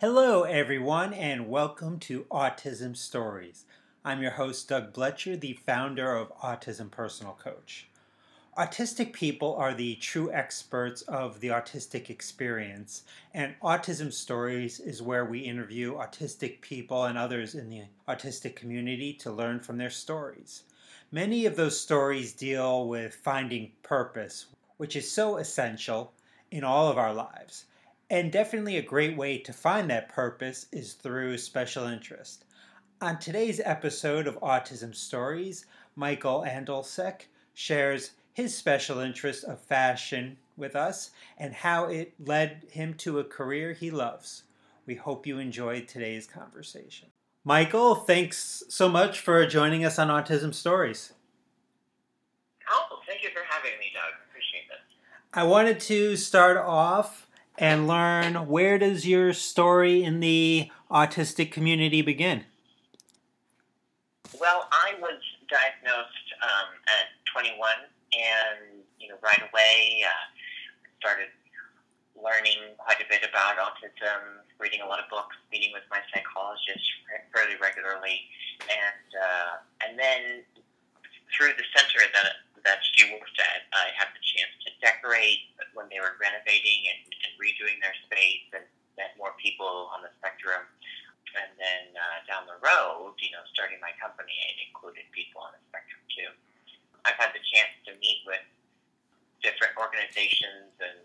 Hello, everyone, and welcome to Autism Stories. I'm your host, Doug Blecher, the founder of Autism Personal Coach. Autistic people are the true experts of the autistic experience, and Autism Stories is where we interview autistic people and others in the autistic community to learn from their stories. Many of those stories deal with finding purpose, which is so essential in all of our lives. And definitely a great way to find that purpose is through special interest. On today's episode of Autism Stories, Michael Andolsek shares his special interest of fashion with us and how it led him to a career he loves. We hope you enjoyed today's conversation. Michael, thanks so much for joining us on Autism Stories. Oh, thank you for having me, Doug. Appreciate this. I wanted to start off and learn where does your story in the autistic community begin? Well, I was diagnosed um, at 21, and you know, right away uh, started learning quite a bit about autism, reading a lot of books, meeting with my psychologist fairly regularly, and uh, and then through the center that that she worked at, I had the chance to decorate when they were renovating and, and redoing their space, and met more people on the spectrum. And then uh, down the road, you know, starting my company, it included people on the spectrum too. I've had the chance to meet with different organizations and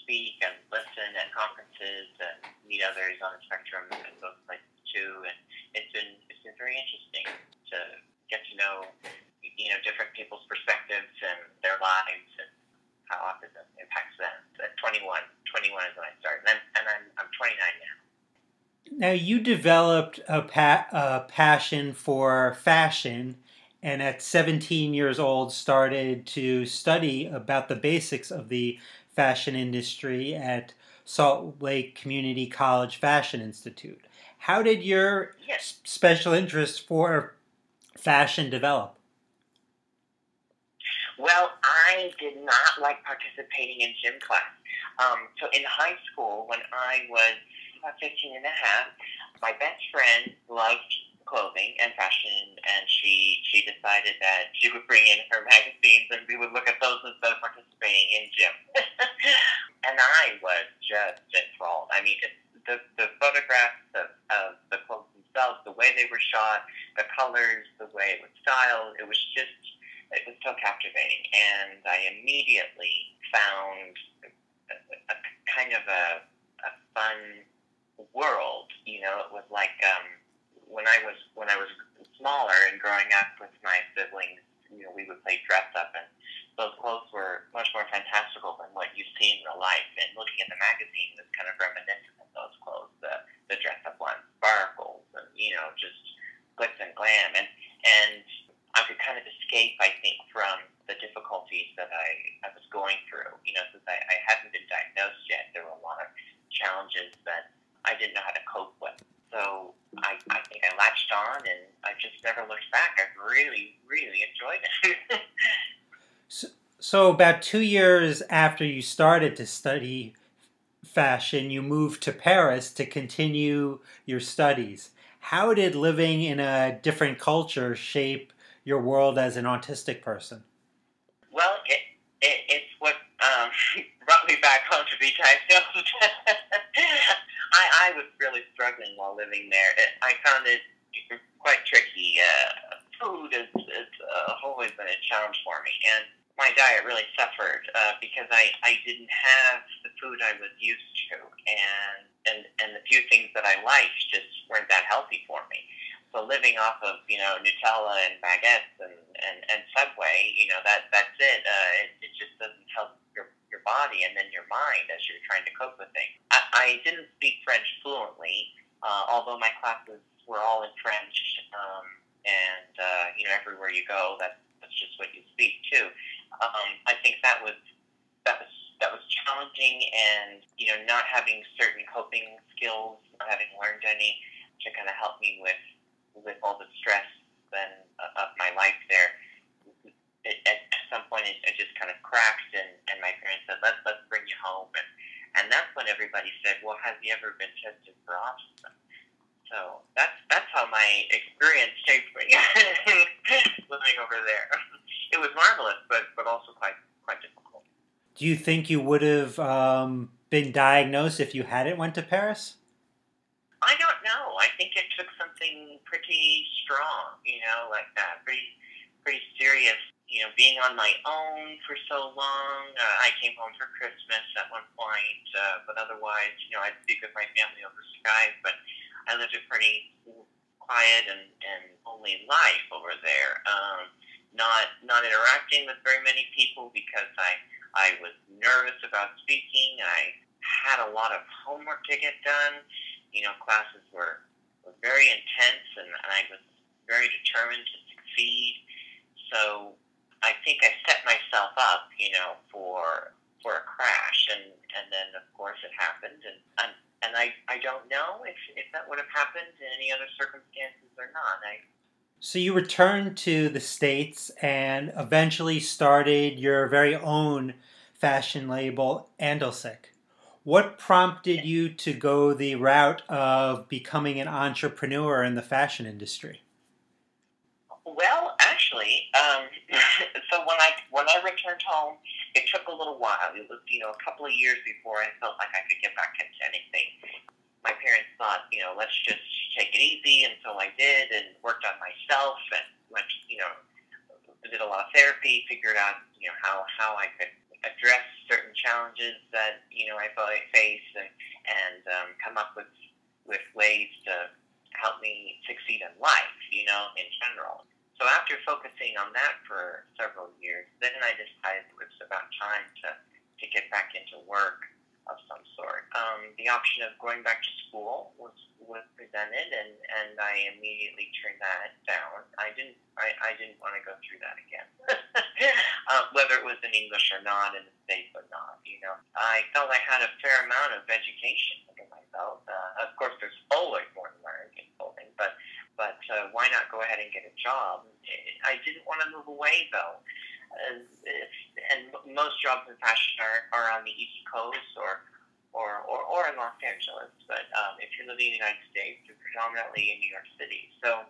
speak and listen at conferences and meet others on the spectrum in those places too. And it's been it's been very interesting to get to know you know different people's perspectives and their lives and how autism impacts them. At 21, 21 is when I started, and I'm, and I'm, I'm 29 now. Now you developed a, pa- a passion for fashion and at 17 years old started to study about the basics of the fashion industry at Salt Lake Community College Fashion Institute. How did your Yes. special interest for fashion develop? Well, I did not like participating in gym class. Um, so in high school, when I was about 15 and a half, my best friend loved clothing and fashion, and she she decided that she would bring in her magazines and we would look at those instead of participating in gym. and I was just enthralled. I mean, the the photographs of, of the clothes themselves, the way they were shot, the colors, the way it was styled, it was just it was so captivating, and I immediately found a, a kind of a, a fun world. You know, it was like um, when I was when I was smaller and growing up with my siblings. You know, we would play dress up, and those clothes were much more fantastical than what you see in real life. And looking at the magazine was kind of reminiscent of those clothes, the the dress up ones, sparkles, and you know, just glitz and glam, and and I could kind of escape, I think, from the difficulties that I, I was going through. You know, since I, I hadn't been diagnosed yet, there were a lot of challenges that I didn't know how to cope with. So I, I think I latched on and I just never looked back. I really, really enjoyed it. So, so about two years after you started to study fashion, you moved to Paris to continue your studies. How did living in a different culture shape your world as an autistic person? well, it, it, it's what um, brought me back home to be diagnosed. I, was really struggling while living there. I found it quite tricky. Uh, food has uh, always been a challenge for me, and my diet really suffered uh, because I, I didn't have the food I was used to, and, and and the few things that I liked just weren't that healthy for me. So living off of you know Nutella and baguettes and, and, and Subway, you know that that's it. Uh, it. It just doesn't help your your body and then your mind as you're trying to cope with things. I, didn't speak French fluently, uh, although my classes were all in French, um, and uh, you know everywhere you go, that's that's just what you speak too. Um, I think that was that was that was challenging, and you know not having certain coping skills, not having learned any to kind of help me with with all the stress then uh, of my life there. It, at some point, it, it just kind of cracked, and, and my parents said, "Let's let's bring you home." And that's when everybody said, "Well, has he ever been tested for autism?" So that's that's how my experience shaped me living over there. It was marvelous, but but also quite quite difficult. Do you think you would have um, been diagnosed if you hadn't went to Paris? I don't know. I think it took something pretty strong, you know, like that, pretty pretty serious. You know, being on my own for so long. Uh, I came home for Christmas at one point, uh, but otherwise, you know, I'd speak with my family over Skype. But I lived a pretty quiet and, and lonely life over there. Um, not not interacting with very many people because I I was nervous about speaking. I had a lot of homework to get done. You know, classes were, were very intense, and, and I was very determined to succeed. So I think I set myself up, you know, for for a crash, and and then of course it happened, and and, and I I don't know if if that would have happened in any other circumstances or not. I so you returned to the States and eventually started your very own fashion label, Andolsek. What prompted you to go the route of becoming an entrepreneur in the fashion industry? Actually, um, so when I when I returned home, it took a little while. It was you know a couple of years before I felt like I could get back into anything. My parents thought you know let's just take it easy, and so I did, and worked on myself, and went you know did a lot of therapy, figured out you know how how I could address certain challenges that you know I felt faced, and and um, come up with with ways to help me succeed in life, you know, in general. So after focusing on that for several years, then I decided it was about time to, to get back into work of some sort. Um, the option of going back to school was was presented, and, and I immediately turned that down. I didn't I, I didn't want to go through that again, uh, whether it was in English or not, in the States or not. You know, I felt I had a fair amount of education under my belt. Uh, of course, there's always more to learn in clothing, but but uh, why not go ahead and job? I didn't want to move away though. Uh, and most jobs in fashion are, are on the East Coast or, or, or, or in Los Angeles. But um, if you're living in the United States, you're predominantly in New York City. So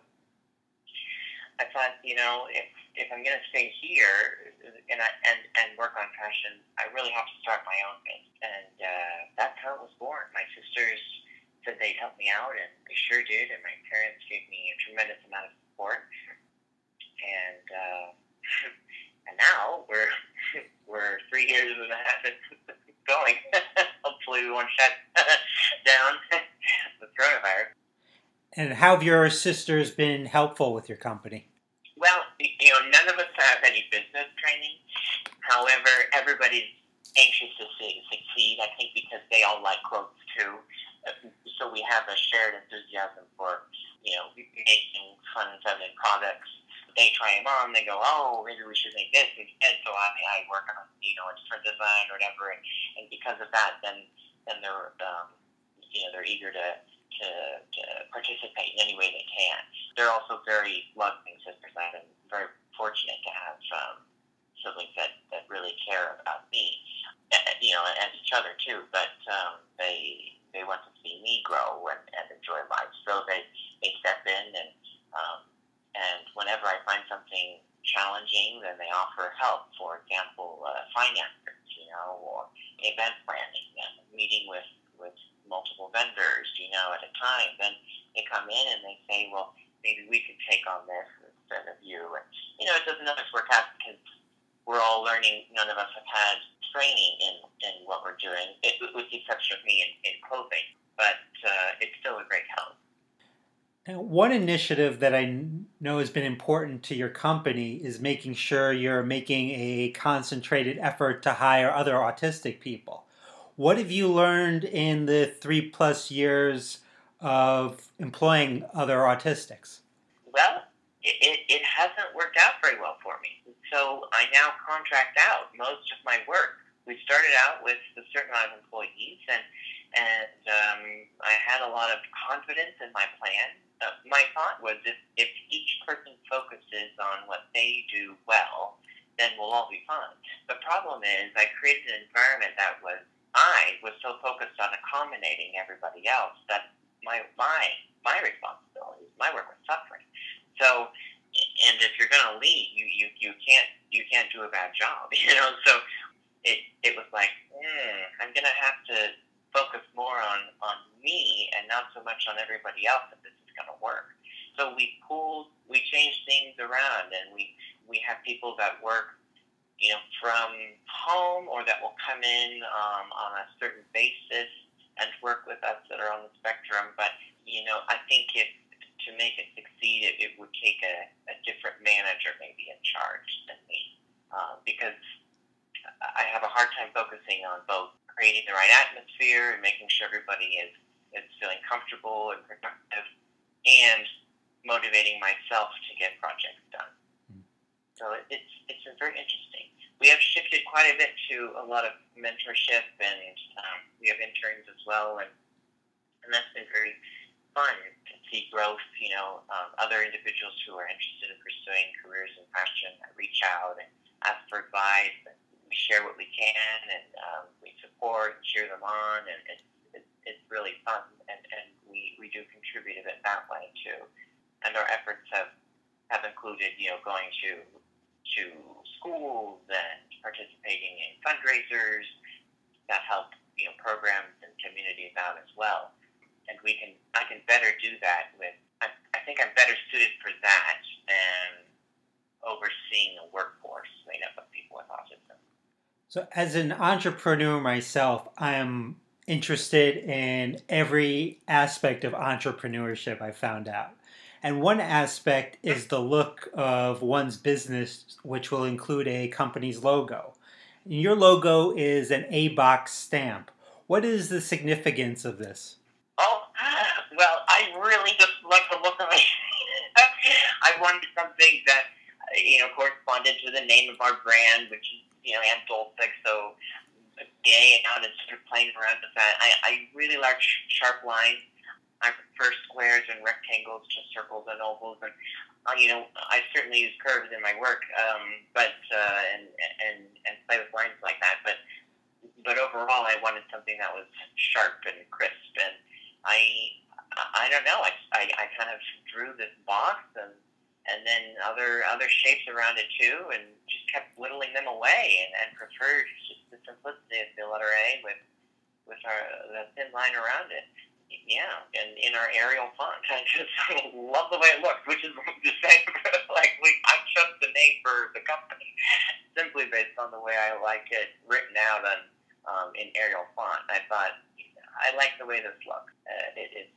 I thought, you know, if, if I'm going to stay here and, I, and, and work on fashion, I really have to start my own business. And uh, that's how it was born. My sisters said they'd help me out, and they sure did. And my parents gave me a tremendous amount of support. And uh, and now we're we're three years and a half going. Hopefully, we won't shut down the coronavirus. And how have your sisters been helpful with your company? Well, you know, none of us have any business training. However, everybody's anxious to see, succeed. I think because they all like clothes too so we have a shared enthusiasm for, you know, making fun and feminine products. They try them on, they go, oh, maybe we should make this instead. So I, I work on, you know, a different design or whatever. And, and because of that, then, then they're, um, you know, they're eager to, to, to participate in any way they can. They're also very loving sisters. I've been very fortunate to have um, siblings that, that really care about me, you know, and each other too. But um, they they want to see me grow and, and enjoy life. So they, they step in and um, and whenever I find something challenging, then they offer help. For example, uh, finances, you know, or event planning, and meeting with with multiple vendors, you know, at a time. Then they come in and they say, well, maybe we could take on this instead of you. And you know, it doesn't always work out because we're all learning. None of us have had training in, in what we're doing, it, with the exception of me in, in clothing. But uh, it's still a great help. one initiative that I know has been important to your company is making sure you're making a concentrated effort to hire other autistic people. What have you learned in the three plus years of employing other autistics? Well, it, it, it hasn't worked out very well for me. So I now contract out most of my work we started out with a certain amount of employees, and and um, I had a lot of confidence in my plan. My thought was if if each person focuses on what they do well, then we'll all be fine. The problem is I created an environment that was I was so focused on accommodating everybody else that my my my responsibilities, my work was suffering. So, and if you're going to lead, you you you can't you can't do a bad job, you know. So it it was like mm, I'm going to have to focus more on on me and not so much on everybody else if this is going to work. So we pulled, we changed things around, and we we have people that work, you know, from home or that will come in um, on a certain basis and work with us that are on the spectrum. But you know, I think if to make it succeed, it, it would take a, a different manager maybe in charge than me, uh, because I have a hard time focusing on both creating the right atmosphere and making sure everybody is is feeling comfortable and productive, and motivating myself to get projects done. Mm. So it's it's been very interesting. We have shifted quite a bit to a lot of mentorship, and um, we have interns as well, and that's been very fun to see growth. You know, um, other individuals who are interested in pursuing careers in fashion reach out and ask for advice. And we share what we can, and um, we support, cheer them on, and it's it's, it's really fun, and and we we do contribute a bit that way too and our efforts have have included, you know, going to to schools and participating in fundraisers that help, you know, programs and communities out as well. And we can, I can better do that with. Think I'm better suited for that than overseeing a workforce made up of people with autism. So, as an entrepreneur myself, I am interested in every aspect of entrepreneurship. I found out. And one aspect is the look of one's business, which will include a company's logo. Your logo is an A box stamp. What is the significance of this? I really just like the look of it. I wanted something that, you know, corresponded to the name of our brand, which is, you know, Aunt. So, gay out and sort of playing around with that. I, I really like sharp lines I prefer squares and rectangles to circles and ovals, and uh, you know I certainly use curves in my work, um, but uh, and and and play with lines like that. But but overall, I wanted something that was sharp and crisp, and I I don't know. I, I, I kind of drew this box and and then other other shapes around it too, and just kept whittling them away, and, and preferred just the simplicity of the letter A with with our the thin line around it yeah, and in our Arial font. I just love the way it looks, which is the same. like we, I chose the name for the company simply based on the way I like it written out on um, in Arial font. I thought I like the way this looks. Uh, it, it,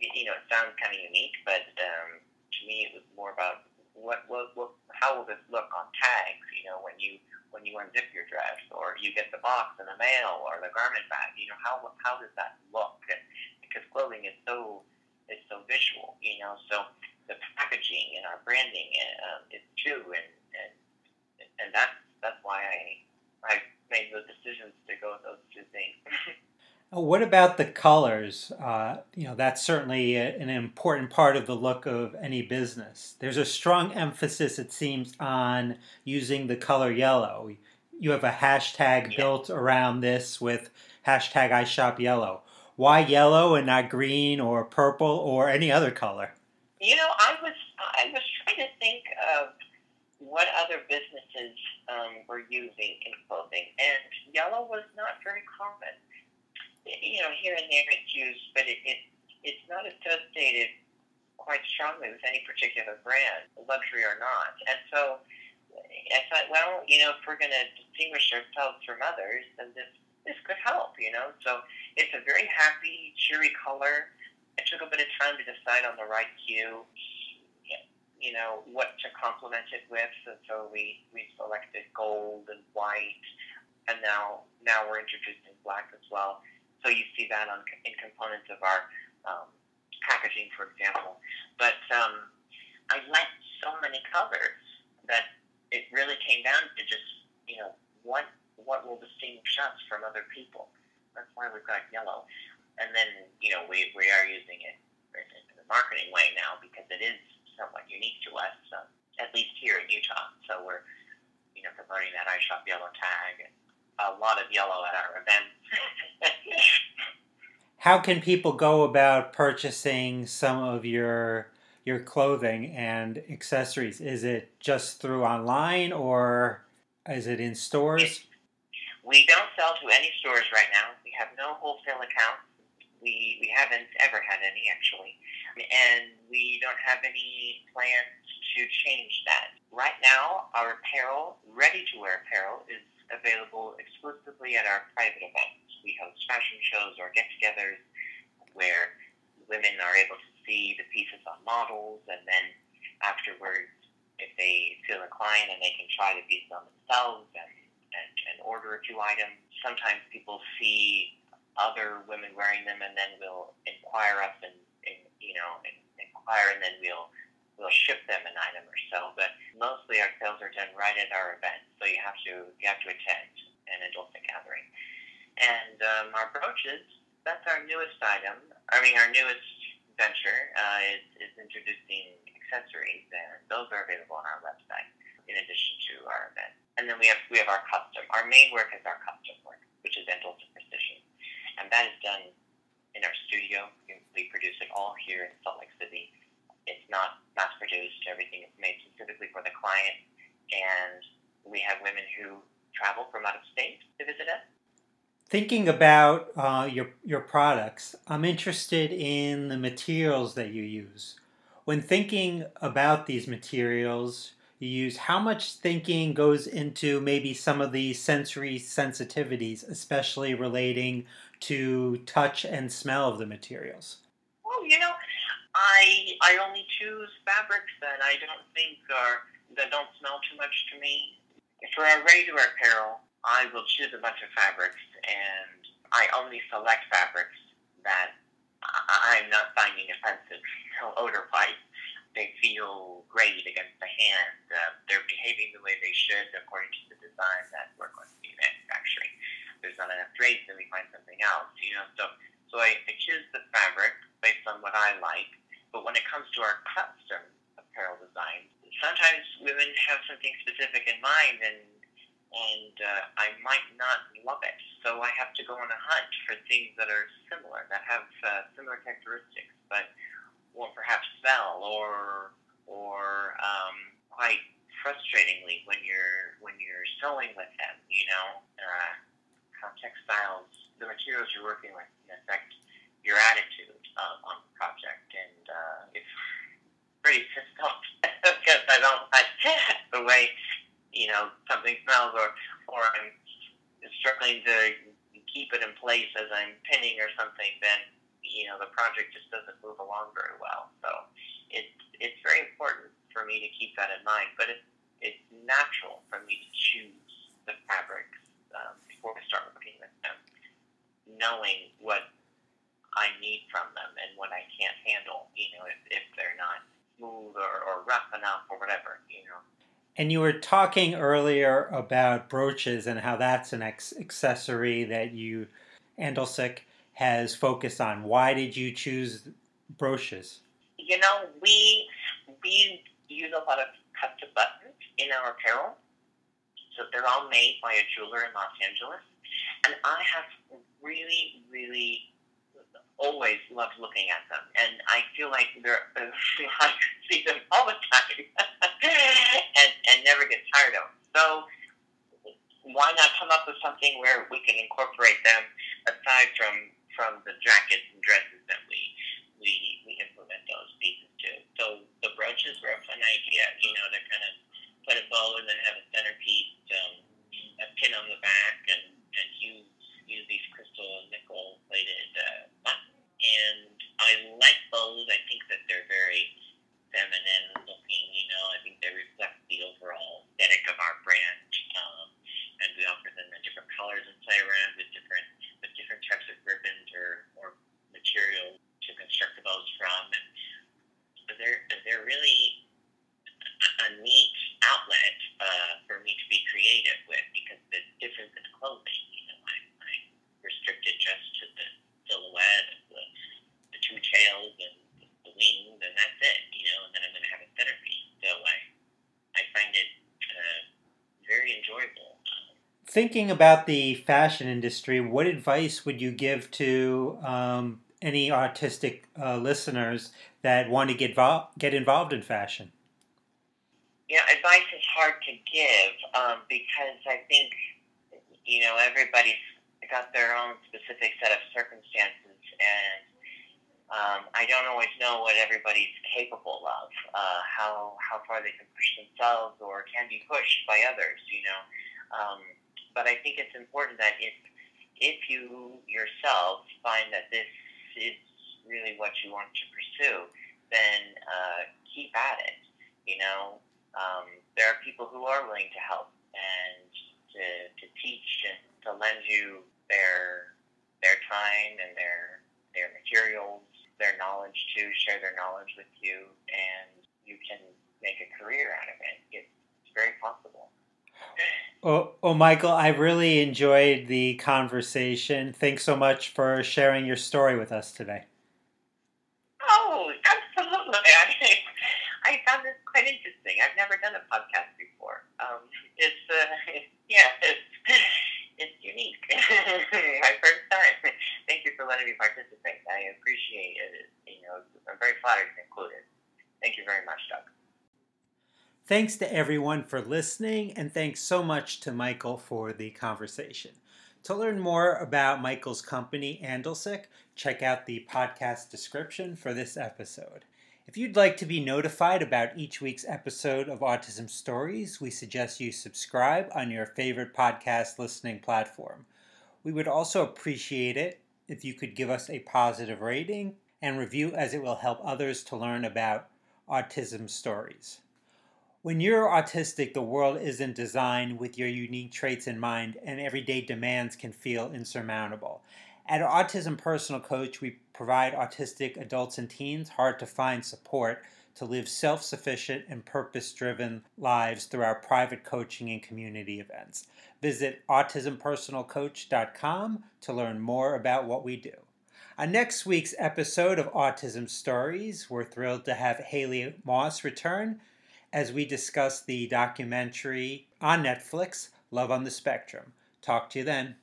you know, it sounds kind of unique, but um, to me, it was more about what, what, what, how will this look on tags? You know, when you when you unzip your dress, or you get the box in the mail, or the garment bag. You know, how how does that look? And because clothing is so is so visual, you know. So the packaging and our branding uh, is too, and and and that's that's why I I made those decisions to go with those two things. What about the colors? Uh, you know, that's certainly a, an important part of the look of any business. There's a strong emphasis, it seems, on using the color yellow. You have a hashtag yeah. built around this with hashtag I shop yellow why yellow and not green or purple or any other color? You know, I was I was trying to think of what other businesses um, were using in clothing, and yellow was not very common. You know, here and there it's used, but it, it it's not associated quite strongly with any particular brand, luxury or not. And so I thought, well, you know, if we're going to distinguish ourselves from others, then this this could help, you know. So it's a very happy, cheery color. It took a bit of time to decide on the right hue, you know, what to complement it with. And so we, we selected gold and white, and now now we're introducing black as well. So you see that on in components of our um, packaging, for example. But um, I liked so many colors that it really came down to just you know what what will distinguish us from other people. That's why we've got yellow. And then, you know, we, we are using it in the marketing way now because it is somewhat unique to us, um, at least here in Utah. So we're, you know, promoting that I shop yellow tag and a lot of yellow at our events. How can people go about purchasing some of your your clothing and accessories? Is it just through online or is it in stores? We don't sell to any stores right now. We have no wholesale accounts. We, we haven't ever had any, actually. And we don't have any plans to change that. Right now, our apparel, ready to wear apparel, is available exclusively at our private events. We host fashion shows or get togethers where women are able to see the pieces on models and then afterwards, if they feel inclined and they can try the pieces on themselves and, and, and order a few items. Sometimes people see other women wearing them, and then we'll inquire us and, and you know and inquire, and then we'll we'll ship them an item or so. But mostly our sales are done right at our event, so you have to you have to attend an Andolsek gathering. And um, our brooches, that's our newest item. I mean, our newest venture uh, is, is introducing accessories, and those are available on our website in addition to our event. And then we have we have our custom. Our main work is our custom work, which is Endolphin Precision and that is done in our studio. We produce it all here in Salt Lake City. It's not mass produced. Everything is made specifically for the client, and we have women who travel from out of state to visit us. Thinking about uh, your your products, I'm interested in the materials that you use. When thinking about these materials, you use, how much thinking goes into maybe some of the sensory sensitivities, especially relating to touch and smell of the materials? Well, you know, I I only choose fabrics that I don't think are that don't smell too much to me. For our ready-to-wear apparel, I will choose a bunch of fabrics, and I only select fabrics that I'm not finding offensive odor-wise. They feel great against the hand. Uh, they're behaving the way they should according to the design that we're going to be manufacturing there's not enough drapes, then we find something else. You know, so so I, I choose the fabric based on what I like. But when it comes to our custom apparel designs, sometimes women have something specific in mind, and and uh, I might not love it. So I have to go on a hunt for things that are similar, that have uh, similar characteristics, but won't perhaps smell or or um, quite frustratingly when you're when you're sewing with them. You know, uh, textiles, the materials you're working with, can affect your attitude uh, on the project. And uh, it's pretty pissed off because I don't like the way you know something smells, or or I'm struggling to keep it in place as I'm pinning or something. Then you know the project just doesn't move along very well. So it's it's very important for me to keep that in mind. But it's it's natural for me to choose the fabrics um, before I start working with them, knowing what I need from them and what I can't handle, you know, if, if they're not smooth or, or rough enough or whatever, you know. And you were talking earlier about brooches and how that's an ex- accessory that you, Andolsek, has focused on. Why did you choose brooches? You know, we we use a lot of custom buttons in our apparel, so they're all made by a jeweler in Los Angeles. And I have really, really always loved looking at them. And I feel like they're, I see them all the time and, and never get tired of them. So why not come up with something where we can incorporate them aside from, from the jackets and dresses that we, we, we implement those pieces to. So the brooches were a fun idea, you know, to kind of put a bow and then have a centerpiece, um, a pin on the back, and, and use use these crystal and nickel plated uh. And I like bows. I think that they're very feminine looking. You know, I think they reflect the overall aesthetic of our brand. Um, and we offer them in different colors and play around with different with different types of ribbons or, or materials to construct the bows from. And they're they're really a neat outlet uh, for me to be creative with because it's different than clothing. You know, I, I'm restricted just to the silhouette of the, the two tails and the wings, and that's it. You know, and then I'm going to have a centerpiece. So I, I find it uh, very enjoyable. Thinking about the fashion industry, what advice would you give to um, any artistic uh, listeners that want to get vo- get involved in fashion? Yeah, advice is hard to give um, because I think you know everybody's got their own specific set of circumstances, and um, I don't always know what everybody's capable of, uh, how how far they can push themselves or can be pushed by others. You know, um, but I think it's important that if if you yourself find that this is really what you want to pursue, then uh, keep at it. You know, um, there are people who are willing to help and to, to teach and to lend you their their time and their their materials, their knowledge to share their knowledge with you, and you can make a career out of it. It's, it's very possible. Oh, oh, Michael, I really enjoyed the conversation. Thanks so much for sharing your story with us today. Oh, absolutely. I found this quite interesting. I've never done a podcast before. Um, it's uh, yeah, it's it's unique. My first time. Thank you for letting me participate. I appreciate it. You know, I'm very flattered and included. Thank you very much, Doug. Thanks to everyone for listening, and thanks so much to Michael for the conversation. To learn more about Michael's company, Andolsek, check out the podcast description for this episode. If you'd like to be notified about each week's episode of Autism Stories, we suggest you subscribe on your favorite podcast listening platform. We would also appreciate it if you could give us a positive rating and review, as it will help others to learn about autism stories. When you're autistic, the world isn't designed with your unique traits in mind, and everyday demands can feel insurmountable. At Autism Personal Coach, we provide autistic adults and teens hard to find support to live self sufficient and purpose driven lives through our private coaching and community events. Visit autismpersonalcoach.com to learn more about what we do. On next week's episode of Autism Stories, we're thrilled to have Haley Moss return as we discuss the documentary on Netflix, Love on the Spectrum. Talk to you then.